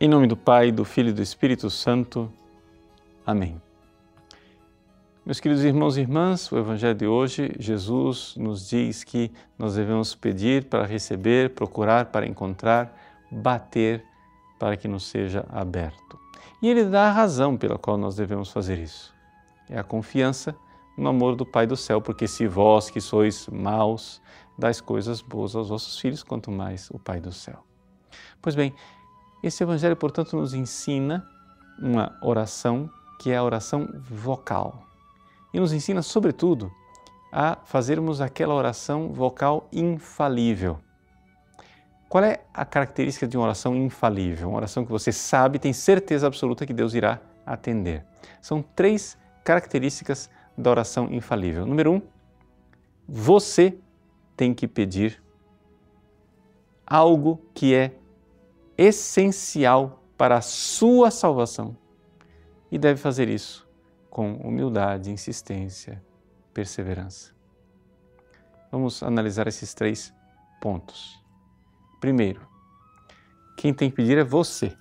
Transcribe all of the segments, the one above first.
Em nome do Pai, do Filho e do Espírito Santo. Amém. Meus queridos irmãos e irmãs, o Evangelho de hoje, Jesus nos diz que nós devemos pedir para receber, procurar para encontrar, bater para que nos seja aberto. E ele dá a razão pela qual nós devemos fazer isso. É a confiança no amor do Pai do céu, porque se vós que sois maus, dais coisas boas aos vossos filhos, quanto mais o Pai do céu. Pois bem, esse Evangelho, portanto, nos ensina uma oração que é a oração vocal. E nos ensina, sobretudo, a fazermos aquela oração vocal infalível. Qual é a característica de uma oração infalível? Uma oração que você sabe, tem certeza absoluta que Deus irá atender. São três características da oração infalível. Número um, você tem que pedir algo que é essencial para a sua salvação e deve fazer isso com humildade, insistência, perseverança. Vamos analisar esses três pontos. Primeiro, quem tem que pedir é você.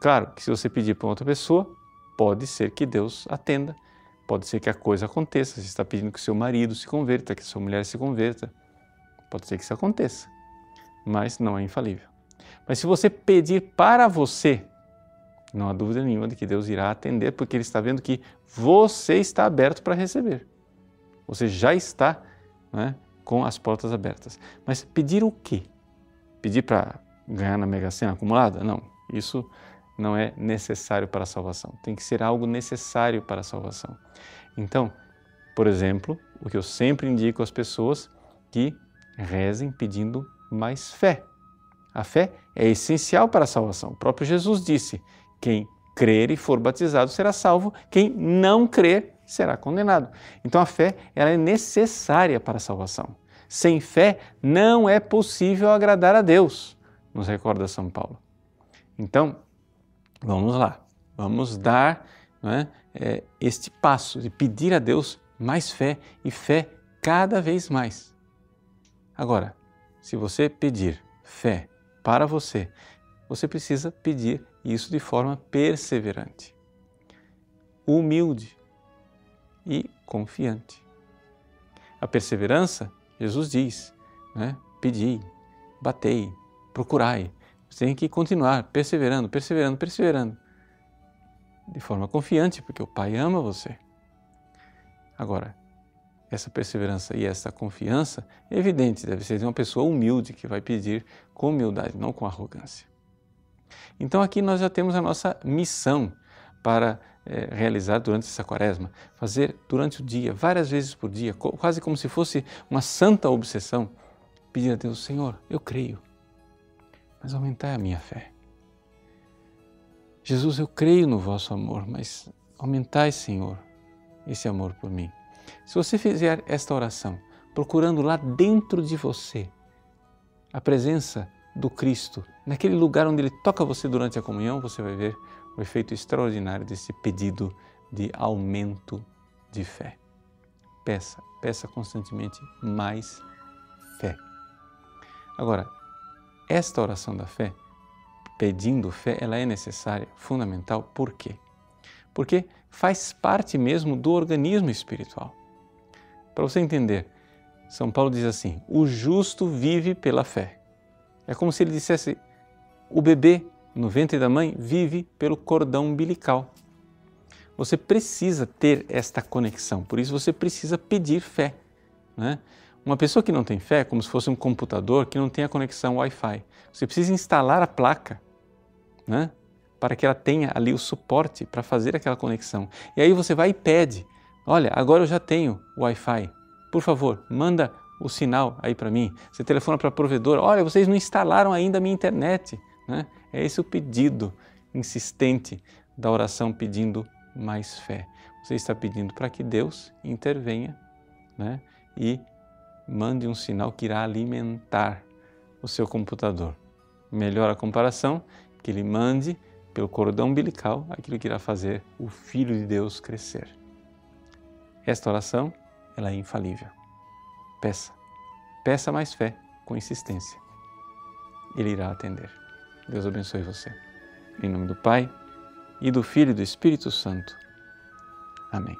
Claro que se você pedir para outra pessoa, pode ser que Deus atenda, pode ser que a coisa aconteça. Você está pedindo que seu marido se converta, que sua mulher se converta. Pode ser que isso aconteça, mas não é infalível. Mas se você pedir para você, não há dúvida nenhuma de que Deus irá atender, porque Ele está vendo que você está aberto para receber. Você já está né, com as portas abertas. Mas pedir o quê? Pedir para ganhar na Mega Sena acumulada? Não, isso não é necessário para a salvação. Tem que ser algo necessário para a salvação. Então, por exemplo, o que eu sempre indico às pessoas que rezem pedindo mais fé. A fé é essencial para a salvação. O próprio Jesus disse: quem crer e for batizado será salvo, quem não crer será condenado. Então a fé ela é necessária para a salvação. Sem fé não é possível agradar a Deus, nos recorda São Paulo. Então, vamos lá, vamos dar é, é, este passo de pedir a Deus mais fé e fé cada vez mais. Agora, se você pedir fé para você, você precisa pedir isso de forma perseverante, humilde e confiante. A perseverança, Jesus diz, né? pedi, batei, procurai. Você tem que continuar perseverando, perseverando, perseverando. De forma confiante, porque o Pai ama você. Agora, essa perseverança e essa confiança é evidente, deve ser de uma pessoa humilde que vai pedir com humildade, não com arrogância. Então aqui nós já temos a nossa missão para é, realizar durante essa quaresma, fazer durante o dia, várias vezes por dia, quase como se fosse uma santa obsessão, pedir a Deus, Senhor, eu creio, mas aumentai a minha fé. Jesus, eu creio no vosso amor, mas aumentai, Senhor, esse amor por mim. Se você fizer esta oração, procurando lá dentro de você a presença do Cristo, naquele lugar onde Ele toca você durante a comunhão, você vai ver o efeito extraordinário desse pedido de aumento de fé. Peça, peça constantemente mais fé. Agora, esta oração da fé, pedindo fé, ela é necessária, fundamental, por quê? Porque faz parte mesmo do organismo espiritual. Para você entender, São Paulo diz assim: o justo vive pela fé. É como se ele dissesse: o bebê no ventre da mãe vive pelo cordão umbilical. Você precisa ter esta conexão, por isso você precisa pedir fé. Né? Uma pessoa que não tem fé é como se fosse um computador que não tem a conexão Wi-Fi. Você precisa instalar a placa né? Para que ela tenha ali o suporte para fazer aquela conexão. E aí você vai e pede: Olha, agora eu já tenho Wi-Fi. Por favor, manda o sinal aí para mim. Você telefona para a provedora, olha, vocês não instalaram ainda a minha internet. Né? É esse o pedido insistente da oração pedindo mais fé. Você está pedindo para que Deus intervenha né? e mande um sinal que irá alimentar o seu computador. Melhor a comparação, que ele mande pelo cordão umbilical aquilo que irá fazer o Filho de Deus crescer. Esta oração, ela é infalível. Peça. Peça mais fé com insistência. Ele irá atender. Deus abençoe você. Em nome do Pai, e do Filho e do Espírito Santo. Amém.